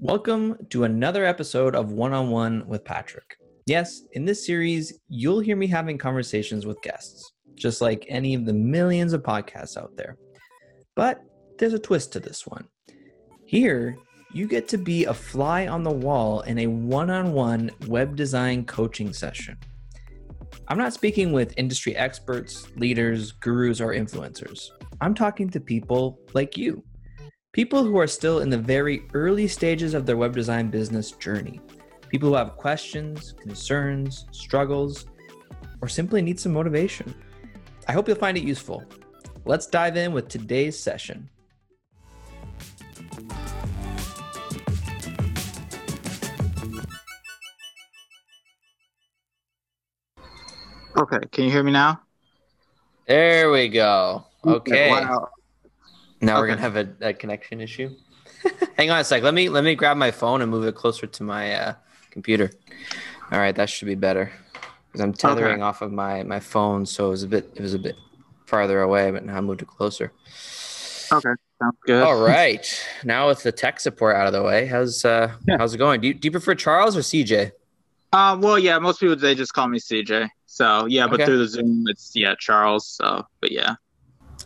Welcome to another episode of One on One with Patrick. Yes, in this series, you'll hear me having conversations with guests, just like any of the millions of podcasts out there. But there's a twist to this one. Here, you get to be a fly on the wall in a one on one web design coaching session. I'm not speaking with industry experts, leaders, gurus, or influencers. I'm talking to people like you People who are still in the very early stages of their web design business journey. People who have questions, concerns, struggles, or simply need some motivation. I hope you'll find it useful. Let's dive in with today's session. Okay, can you hear me now? There we go. Okay. Wow. Now okay. we're gonna have a, a connection issue. Hang on a sec. Let me let me grab my phone and move it closer to my uh, computer. All right, that should be better because I'm tethering okay. off of my my phone, so it was a bit it was a bit farther away, but now I moved it closer. Okay, sounds good. All right, now with the tech support out of the way, how's uh yeah. how's it going? Do you, do you prefer Charles or CJ? Uh, well, yeah, most people they just call me CJ. So yeah, but okay. through the Zoom, it's yeah Charles. So, but yeah.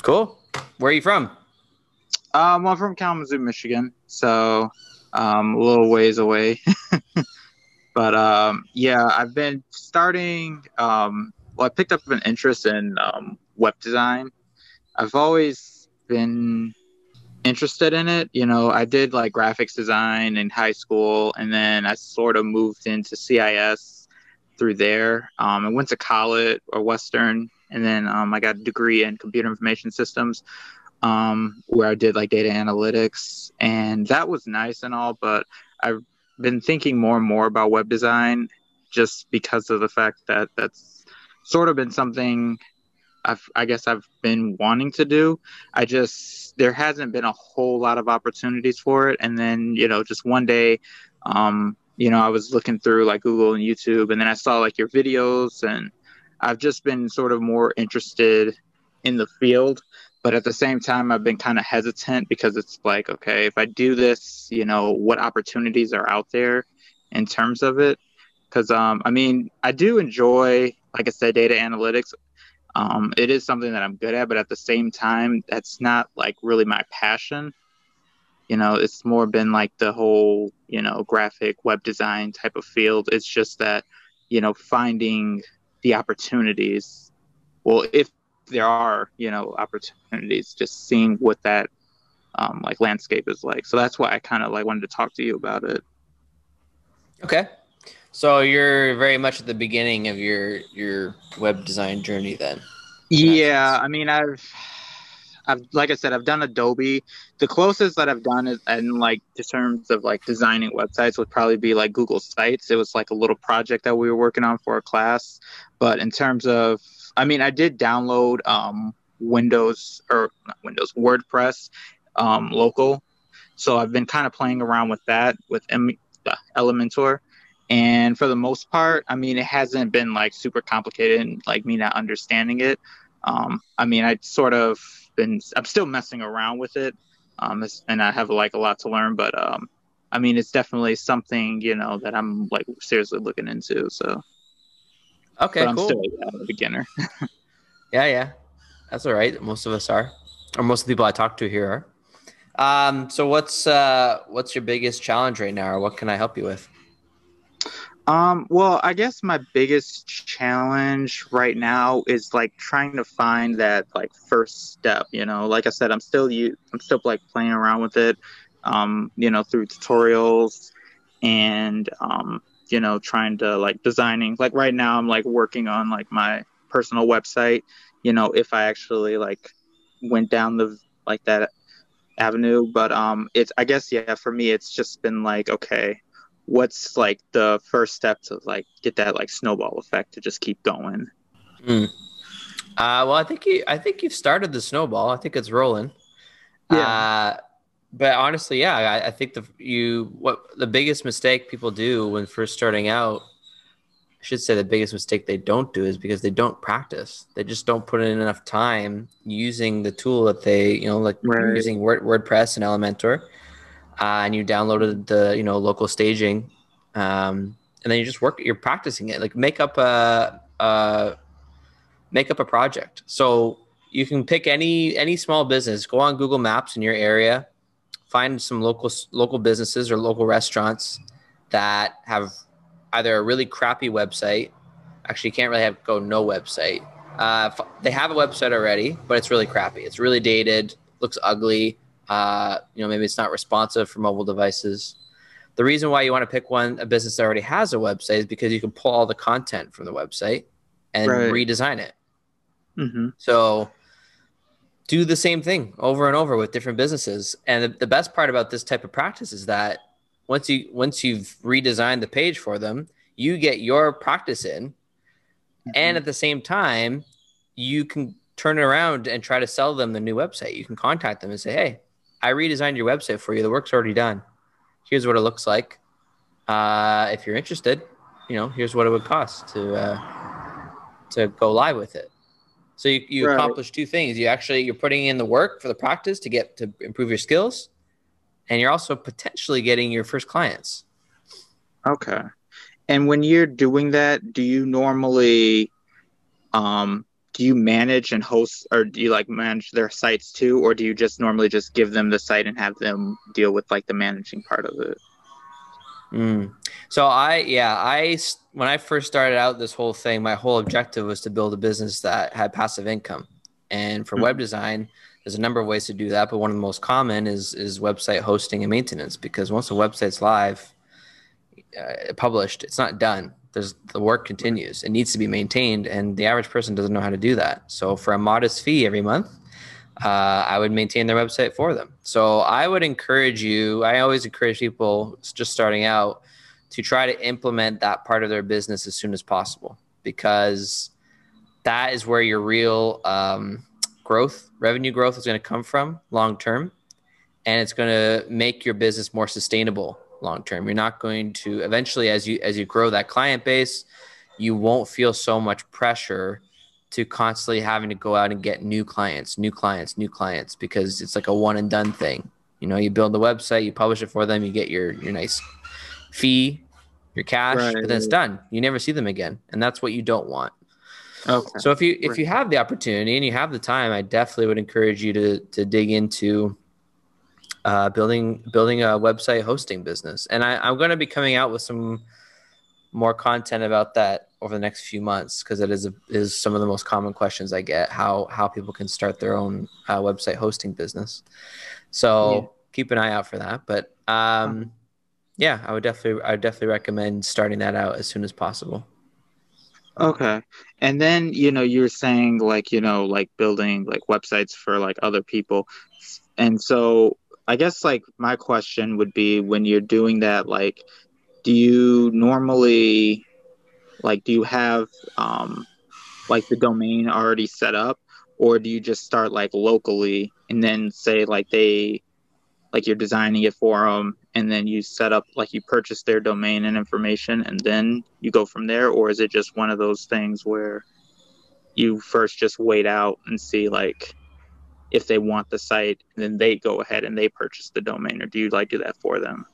Cool. Where are you from? Um, I'm from Kalamazoo, Michigan, so um, a little ways away. but um, yeah, I've been starting. Um, well, I picked up an interest in um, web design. I've always been interested in it. You know, I did like graphics design in high school, and then I sort of moved into CIS through there. Um, I went to college or Western, and then um, I got a degree in computer information systems um, where I did like data analytics, and that was nice and all. But I've been thinking more and more about web design just because of the fact that that's sort of been something I've, I guess I've been wanting to do. I just there hasn't been a whole lot of opportunities for it, and then you know, just one day, um, you know, I was looking through like Google and YouTube, and then I saw like your videos, and I've just been sort of more interested in the field but at the same time i've been kind of hesitant because it's like okay if i do this you know what opportunities are out there in terms of it? Because um, i mean i do enjoy like i said data analytics. Um, it is something that i'm good at but at the same time that's not like really my passion. You know it's more been like the whole you know graphic web design type of field. It's just that you know finding the opportunities. Well if there are you know opportunities just seeing what that um, like landscape is like so that's why i kind of like wanted to talk to you about it okay so you're very much at the beginning of your your web design journey then yeah i mean i've I've like I said, I've done Adobe. The closest that I've done is in like in terms of like designing websites would probably be like Google Sites. It was like a little project that we were working on for a class. But in terms of I mean, I did download um, Windows or not Windows WordPress um, local, so I've been kind of playing around with that with M- uh, Elementor. And for the most part, I mean, it hasn't been like super complicated, and like me not understanding it. Um, I mean, I sort of been, I'm still messing around with it, um, and I have like a lot to learn. But um, I mean, it's definitely something you know that I'm like seriously looking into. So Okay, but cool. I'm still a beginner. yeah, yeah, that's all right. Most of us are, or most of the people I talk to here are. Um, so what's uh, what's your biggest challenge right now, or what can I help you with? Um, well, I guess my biggest challenge right now is like trying to find that like first step. You know, like I said, I'm still you, I'm still like playing around with it. Um, you know, through tutorials and um, you know trying to like designing like right now i'm like working on like my personal website you know if i actually like went down the like that avenue but um it's i guess yeah for me it's just been like okay what's like the first step to like get that like snowball effect to just keep going? Mm. uh well i think you i think you've started the snowball. I think it's rolling. Yeah. Uh, but honestly, yeah, I, I, think the you what the biggest mistake people do when first starting out, I should say the biggest mistake they don't do is because they don't practice. They just don't put in enough time using the tool that they you know like right. using Word, WordPress and Elementor. uh, and you downloaded the you know local staging, um, and then you just work. You're practicing it. Like make up a, a make up a project. So you can pick any any small business. Go on Google Maps in your area, find some local local businesses or local restaurants that have either a really crappy website. Actually, you can't really have go no website. Uh, they have a website already, but it's really crappy. It's really dated, looks ugly. Uh, you know, maybe it's not responsive for mobile devices. The reason why you want to pick one a business that already has a website is because you can pull all the content from the website and right. redesign it. Mm-hmm. So do the same thing over and over with different businesses. And the, the best part about this type of practice is that once you once you've redesigned the page for them, you get your practice in, mm-hmm. and at the same time, you can turn around and try to sell them the new website. You can contact them and say, "Hey, I redesigned your website for you. The work's already done. Here's what it looks like. Uh, if you're interested, you know, here's what it would cost to uh, to go live with it." So you, you right. accomplish two things. You actually you're putting in the work for the practice to get to improve your skills, and you're also potentially getting your first clients. Okay. And when you're doing that, do you normally um do you manage and host or do you like manage their sites too or do you just normally just give them the site and have them deal with like the managing part of it? Mm. So I, yeah, I when I first started out this whole thing, my whole objective was to build a business that had passive income. And for mm. web design, there's a number of ways to do that, but one of the most common is is website hosting and maintenance because once a website's live, uh, published, it's not done. There's the work continues. It needs to be maintained, and the average person doesn't know how to do that. So for a modest fee every month, uh, I would maintain their website for them. So I would encourage you, I always encourage people just starting out to try to implement that part of their business as soon as possible because that is where your real um, growth, revenue growth is going to come from long term. And it's going to make your business more sustainable long term. You're not going to eventually, as you as you grow that client base, you won't feel so much pressure to constantly having to go out and get new clients, new clients, new clients because it's like a one and done thing. You know, you build the website, you publish it for them, you get your your nice fee, your cash, right. but then it's done. You never see them again, and that's what you don't want. Okay. So if you if you have the opportunity and you have the time, I definitely would encourage you to to dig into uh, building building a website hosting business. And I, I'm going to be coming out with some more content about that over the next few months because it is a, is some of the most common questions I get how how people can start their own uh, website hosting business. So yeah. keep an eye out for that. But um, yeah, I would definitely I would definitely recommend starting that out as soon as possible. Okay. And then, you know, you're saying like, you know, like building like websites for like other people. And so I guess like my question would be when you're doing that, like, do you normally like do you have um like the domain already set up? Or do you just start like locally and then say like they like you're designing it for them and then you set up like you purchase their domain and information and then you go from there? Or is it just one of those things where you first just wait out and see like if they want the site then they go ahead and they purchase the domain? Or do you like do that for them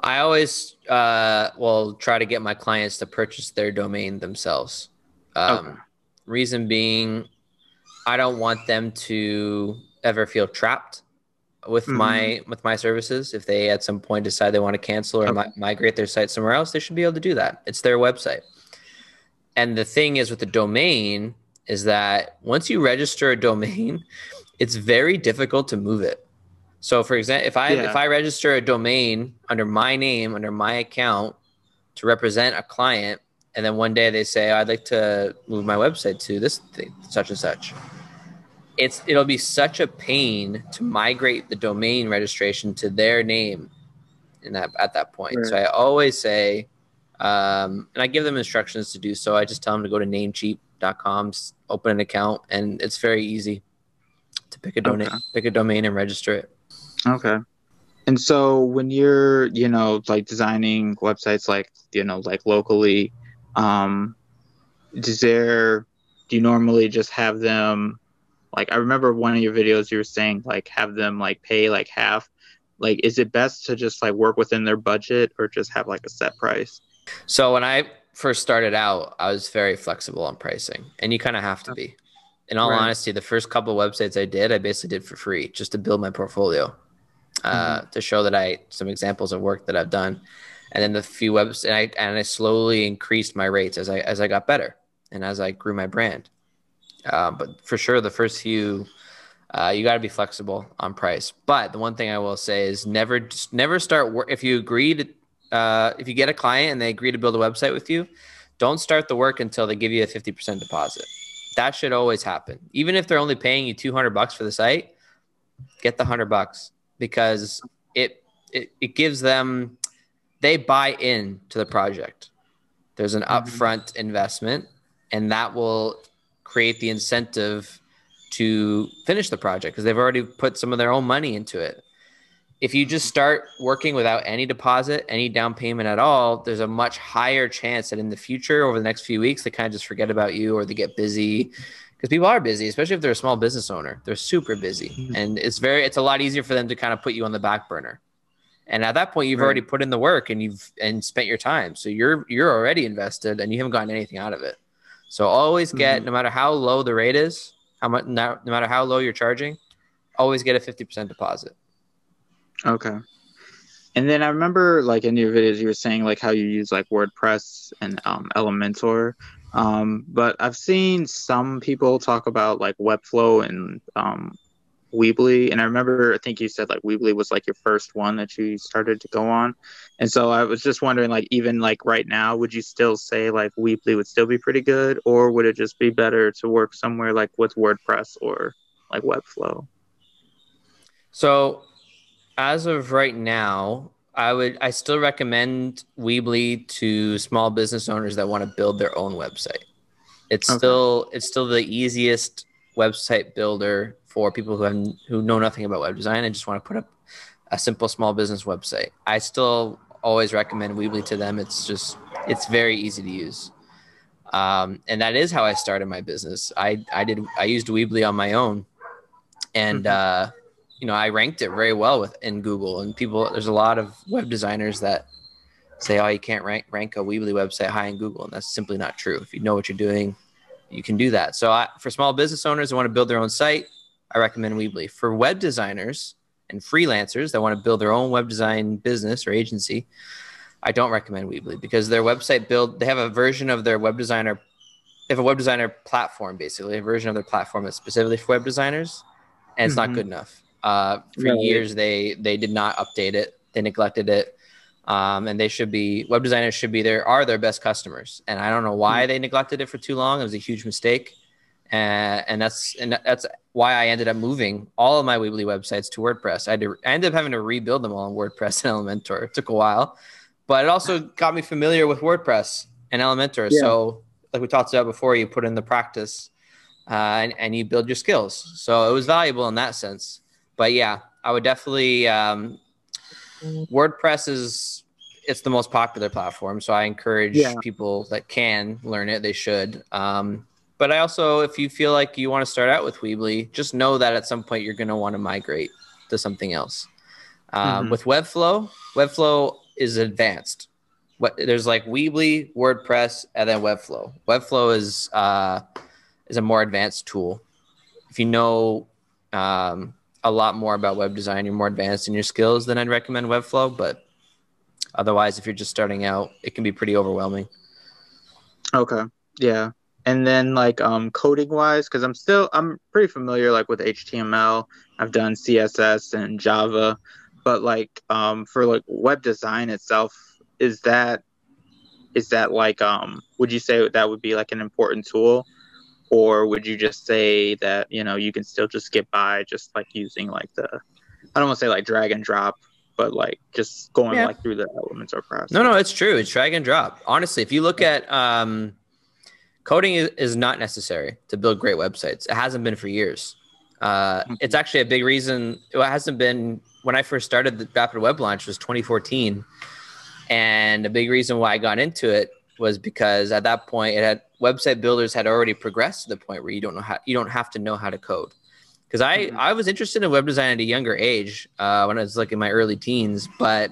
i always uh will try to get my clients to purchase their domain themselves um okay. reason being i don't want them to ever feel trapped with mm-hmm. my with my services if they at some point decide they want to cancel or okay. mi- migrate their site somewhere else they should be able to do that it's their website and the thing is with the domain is that once you register a domain it's very difficult to move it so for example if i yeah. if i register a domain under my name under my account to represent a client and then one day they say oh, i'd like to move my website to this thing such and such it's it'll be such a pain to migrate the domain registration to their name in that at that point. Right. So I always say, um, and I give them instructions to do so. I just tell them to go to namecheap.com, open an account, and it's very easy to pick a domain, okay. pick a domain and register it. Okay. And so when you're, you know, like designing websites like, you know, like locally, um, is there, do you normally just have them like I remember one of your videos you were saying like have them like pay like half like is it best to just like work within their budget or just have like a set price? So when I first started out, I was very flexible on pricing, and you kind of have to be. In all right. honesty, the first couple websites I did, I basically did for free just to build my portfolio, uh, mm-hmm. to show that I some examples of work that I've done, and then the few webs and I and I slowly increased my rates as I as I got better and as I grew my brand. Uh, but for sure, the first few, uh, you got to be flexible on price. But the one thing I will say is never just never start work if you agree to uh, if you get a client and they agree to build a website with you, don't start the work until they give you a 50% deposit. That should always happen. Even if they're only paying you 200 bucks for the site, get the 100 bucks because it, it, it gives them, they buy in to the project. There's an mm-hmm. upfront investment and that will create the incentive to finish the project because they've already put some of their own money into it if you just start working without any deposit, any down payment at all, there's a much higher chance that in the future, over the next few weeks, they kind of just forget about you or they get busy because people are busy, especially if they're a small business owner. They're super busy, mm-hmm. and it's very it's a lot easier for them to kind of put you on the back burner. And at that point, you've right. already put in the work and you've and spent your time, so you're you're already invested and you haven't gotten anything out of it. So always get, mm-hmm. no matter how low the rate is, how much, no, no matter how low you're charging, always get a fifty percent deposit. Okay. And then I remember like in your videos you were saying like how you use like WordPress and um, Elementor. Um, but I've seen some people talk about like Webflow and um, Weebly, and I remember I think you said like Weebly was like your first one that you started to go on, and so I was just wondering like even like right now, would you still say like Weebly would still be pretty good, or would it just be better to work somewhere like with WordPress or like Webflow? So as of right now, I would I still recommend Weebly to small business owners that want to build their own website. It's okay. still it's still the easiest website builder for people who have who know nothing about web design and just want to put up a simple small business website. I still always recommend Weebly to them. It's just it's very easy to use. Um, and that is how I started my business. I I did I used Weebly on my own, and mm-hmm. uh, you know, I ranked it very well with in Google, and people. There's a lot of web designers that say, "Oh, you can't rank rank a Weebly website high in Google," and that's simply not true. If you know what you're doing, you can do that. So, I, for small business owners who want to build their own site, I recommend Weebly. For web designers and freelancers that want to build their own web design business or agency, I don't recommend Weebly because their website build they have a version of their web designer. They have a web designer platform, basically a version of their platform that's specifically for web designers, and it's mm-hmm. not good enough. Uh, for years, they they did not update it. They neglected it, um, and they should be web designers should be there are their best customers. And I don't know why mm-hmm. they neglected it for too long. It was a huge mistake, and and that's and that's why I ended up moving all of my Weebly websites to WordPress. I, to, I ended up having to rebuild them all in WordPress and Elementor. It took a while, but it also got me familiar with WordPress and Elementor. Yeah. So, like we talked about before, you put in the practice uh, and, and you build your skills. So it was valuable in that sense but yeah, I would definitely. Um, WordPress is it's the most popular platform, so I encourage yeah. people that can learn it. They should. Um, but I also, if you feel like you want to start out with Weebly, just know that at some point you're going to want to migrate to something else. Um, mm-hmm. With Webflow, Webflow is advanced. What there's like Weebly, WordPress, and then Webflow. Webflow is uh, is a more advanced tool. If you know um, a lot more about web design, you're more advanced in your skills, then I'd recommend Webflow. But otherwise, if you're just starting out, it can be pretty overwhelming. Okay. Yeah. And then like um coding wise, because I'm still I'm pretty familiar like with HTML. I've done CSS and Java, but like um for like web design itself, is that is that like um would you say that would be like an important tool? Or would you just say that you know you can still just get by just like using like the i don't want to say like drag and drop but like just going yeah. like through the elements or process? No no it's true. It's drag and drop. Honestly if you look at um coding is, is not necessary to build great websites. It hasn't been for years. Uh, mm-hmm. it's actually a big reason it hasn't been when i first started the rapid web launch was 2014 and a big reason why i got into it was because at that point it had website builders had already progressed to the point where you don't know how you don't have to know how to code. because I Mhm. I was interested in web design at a younger age uh, when I was like in my early teens, but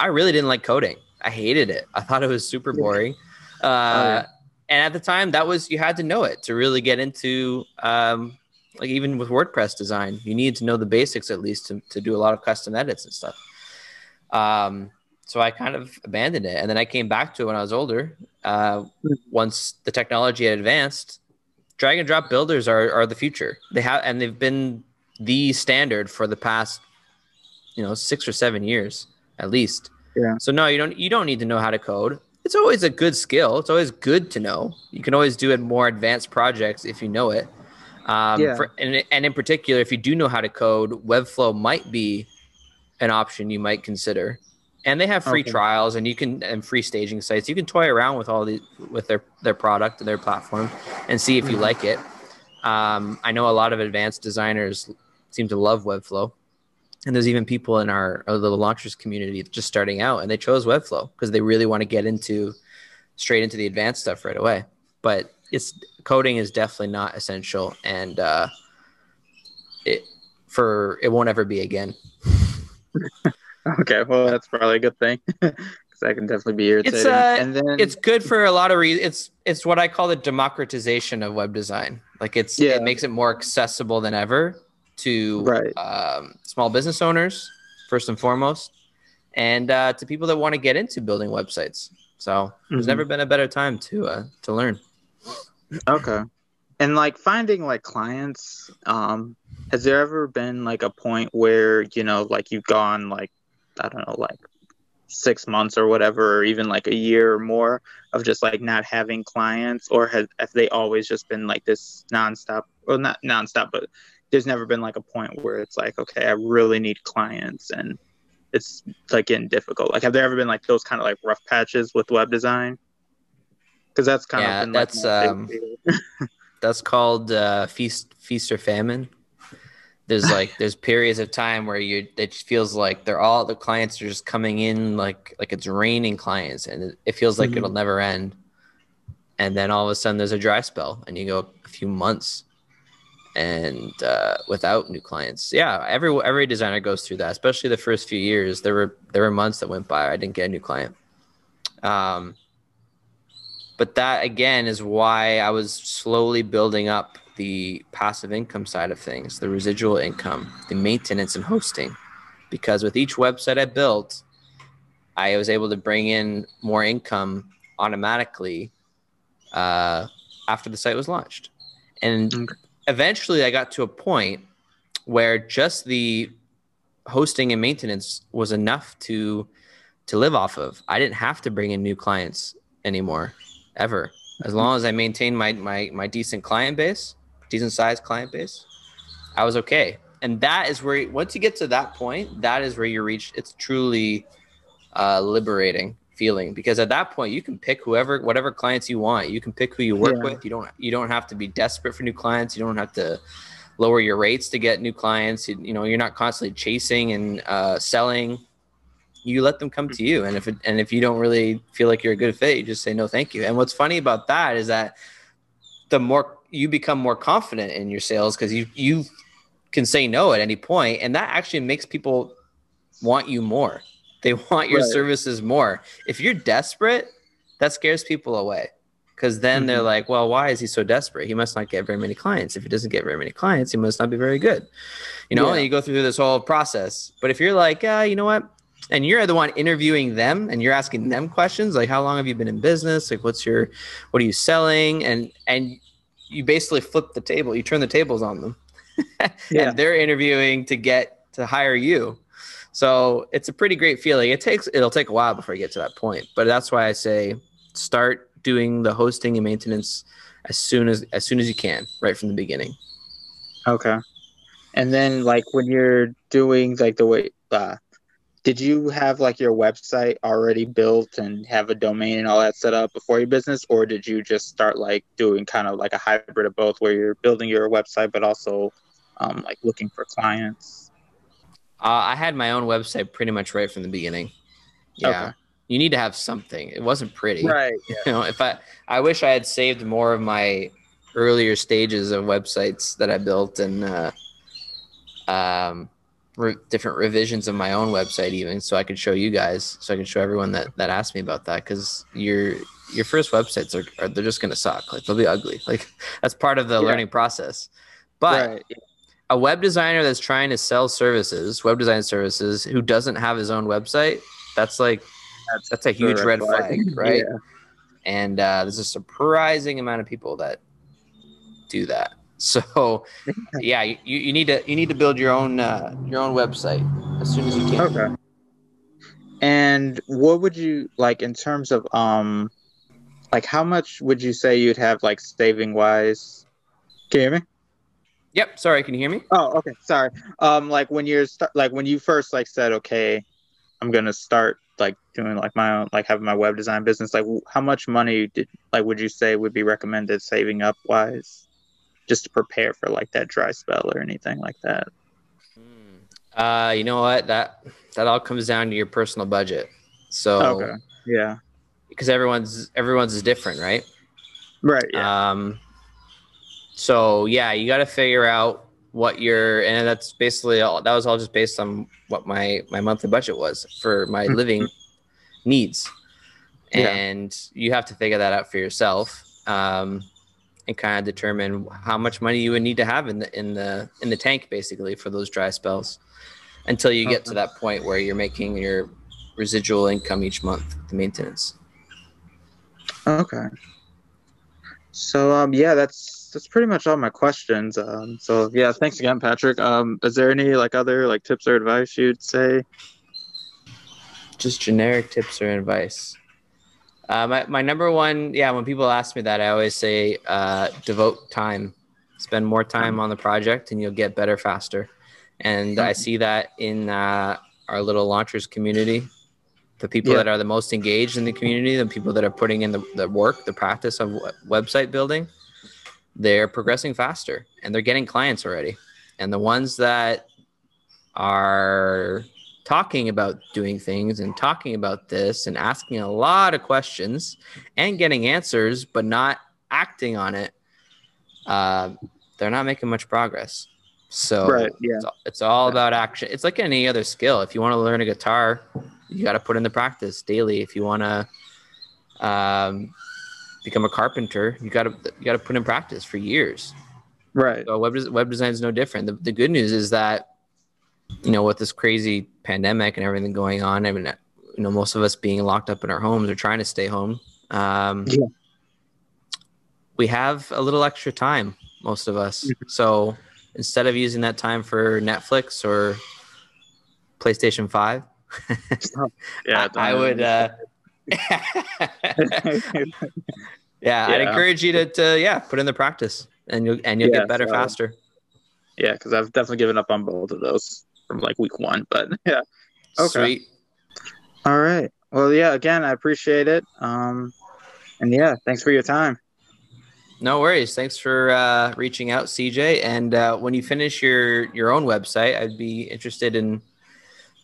I really didn't like coding. I hated it. I thought it was super boring. Uh, yeah. And at the time, that was you had to know it to really get into um, like even with WordPress design, you needed to know the basics at least to, to do a lot of custom edits and stuff. Um, so I kind of abandoned it, and then I came back to it when I was older. Uh, once the technology had advanced, drag and drop builders are, are the future. They have and they've been the standard for the past, you know, six or seven years at least. Yeah. So no, you don't you don't need to know how to code. It's always a good skill. It's always good to know. You can always do it more advanced projects if you know it. Um, Yeah. for, and, and in particular, if you do know how to code, Webflow might be an option you might consider. And they have free Okay. trials, and you can and free staging sites. You can toy around with all the with their their product and their platform, and see if you Mhm. like it. Um, I know a lot of advanced designers seem to love Webflow, and there's even people in our, our little launchers community just starting out, and they chose Webflow because they really want to get into straight into the advanced stuff right away. But it's coding is definitely not essential, and uh, it for it won't ever be again. Okay, well that's probably a good thing because I can definitely be irritating. uh, and then It's good for a lot of reasons. It's it's what I call the democratization of web design. Like it's Yeah. it makes it more accessible than ever to Right. um, small business owners first and foremost, and uh, to people that want to get into building websites. So there's Mhm. never been a better time to uh, to learn. Okay. And like finding like clients, um, has there ever been like a point where, you know, like you've gone like, I don't know, like six months or whatever, or even like a year or more of just like not having clients, or has have they always just been like this nonstop well not nonstop, but there's never been like a point where it's like, okay, I really need clients and it's like getting difficult. Like have there ever been like those kind of like rough patches with web design? Because that's kind Yeah, of been that's, big um. That's called uh, feast feast or famine. There's like there's periods of time where you it feels like they're all the clients are just coming in like like it's raining clients and it, it feels like Mhm. it'll never end. And then all of a sudden there's a dry spell and you go a few months and uh, without new clients. Yeah, every every designer goes through that, especially the first few years. There were there were months that went by I didn't get a new client. Um, but that again is why I was slowly building up the passive income side of things, the residual income, the maintenance and hosting. Because with each website I built, I was able to bring in more income automatically uh, after the site was launched. And eventually I got to a point where just the hosting and maintenance was enough to to live off of. I didn't have to bring in new clients anymore ever. As long as I maintained my my my decent client base, decent sized client base, I was okay. And that is where once you get to that point, that is where you reach. It's truly uh, liberating feeling because at that point you can pick whoever whatever clients you want. You can pick who you work Yeah. with. You don't you don't have to be desperate for new clients. You don't have to lower your rates to get new clients. You, you know you're not constantly chasing and uh, selling you let them come to you and if it, and if you don't really feel like you're a good fit you just say no thank you and what's funny about that is that the more you become more confident in your sales because you you can say no at any point and that actually makes people want you more. They want your Right. services more. If you're desperate that scares people away because then they're Mhm. like well why is he so desperate? He must not get very many clients. If he doesn't get very many clients he must not be very good. You know Yeah. and you go through this whole process but if you're like uh, you know what? And you're the one interviewing them and you're asking them questions like how long have you been in business? Like what's your what are you selling? And and you basically flip the table. You turn the tables on them. Yeah. and they're interviewing to get to hire you. So it's a pretty great feeling. It takes it'll take a while before you get to that point but that's why i say start doing the hosting and maintenance as soon as as soon as you can right from the beginning. Okay. And then like when you're doing like the way uh did you have like your website already built and have a domain and all that set up before your business or did you just start like doing kind of like a hybrid of both where you're building your website but also um like looking for clients? uh, i had my own website pretty much right from the beginning yeah Okay. you need to have something it wasn't pretty Right. you know if i i wish i had saved more of my earlier stages of websites that I built and uh, um, re- different revisions of my own website, even so I could show you guys, so I could show everyone that that asked me about that because your your first websites are, are they're just gonna suck, like they'll be ugly, like that's part of the Yeah. learning process. But right. a web designer that's trying to sell services, web design services, who doesn't have his own website, that's like That's, that's a huge red flag, right? Yeah. and uh, there's a surprising amount of people that do that. So, yeah, you, you need to you need to build your own uh, your own website as soon as you can. Okay. And what would you like in terms of um, like how much would you say you'd have like saving wise? Can you hear me? Yep. Sorry, can you hear me? Oh, okay. Sorry. Um, like when you're start, like when you first like said, okay, I'm gonna start like doing like my own like having my web design business. Like, w- how much money did like would you say would be recommended saving up wise, just to prepare for like that dry spell or anything like that? Uh, you know what? That that all comes down to your personal budget. So, Okay. Yeah. because everyone's everyone's is different, right? Right. Yeah. Um, so yeah, you got to figure out what your and that's basically all. That was all just based on what my my monthly budget was for my Mhm. living needs, Yeah. and you have to figure that out for yourself. Um, and kind of determine how much money you would need to have in the in the in the tank basically for those dry spells until you get to that point where you're making your residual income each month the maintenance Okay. So um yeah, that's that's pretty much all my questions. Um so yeah, thanks again, Patrick. Um is there any like other like tips or advice you'd say? just generic tips or advice. Uh, my, my number one, yeah, when people ask me that, I always say uh, devote time, spend more time on the project, and you'll get better faster. And I see that in uh, our little launchers community. The people Yeah. that are the most engaged in the community, the people that are putting in the, the work, the practice of w- website building, they're progressing faster and they're getting clients already. And the ones that are talking about doing things and talking about this and asking a lot of questions and getting answers, but not acting on it, uh, they're not making much progress. So Right, yeah. it's, it's all about action. It's like any other skill. If you want to learn a guitar, you got to put in the practice daily. If you want to um, become a carpenter, you got to you got to put in practice for years. Right. So web web design is no different. The, the good news is that you know with this crazy pandemic and everything going on, I mean, you know, most of us being locked up in our homes or trying to stay home, um, Yeah. we have a little extra time. Most of us. So instead of using that time for Netflix or PlayStation Five, Yeah. I, I would. Uh, yeah, I'd encourage you to, to yeah put in the practice, and you'll and you'll Yeah, get better so- faster. yeah, because I've definitely given up on both of those from like week one. But yeah. Okay. Sweet. All right. Well, yeah. Again, I appreciate it. Um, and yeah, thanks for your time. No worries. Thanks for uh, reaching out, CJ. And uh, when you finish your your own website, I'd be interested in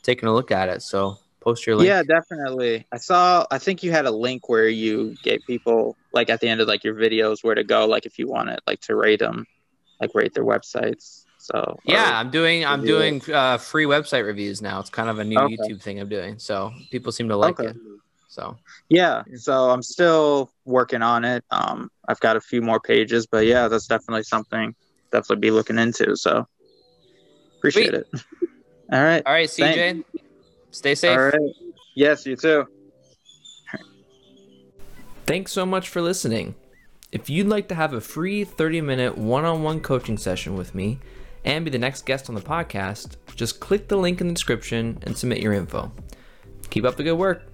taking a look at it. So post your link. Yeah, definitely. I saw. I think you had a link where you gave people like at the end of like your videos where to go, like if you wanted like to rate them, like rate their websites. So Yeah, I'm doing I'm doing uh, free website reviews now. It's kind of a new Okay. YouTube thing I'm doing. So people seem to like Okay. it. So yeah. So I'm still working on it. Um, I've got a few more pages, but yeah, that's definitely something definitely be looking into. So appreciate Sweet. it. All right. all right, CJ, Thanks. stay safe. All right. Yes, you too. Thanks so much for listening. If you'd like to have a free 30 minute one on one coaching session with me and be the next guest on the podcast, just click the link in the description and submit your info. Keep up the good work.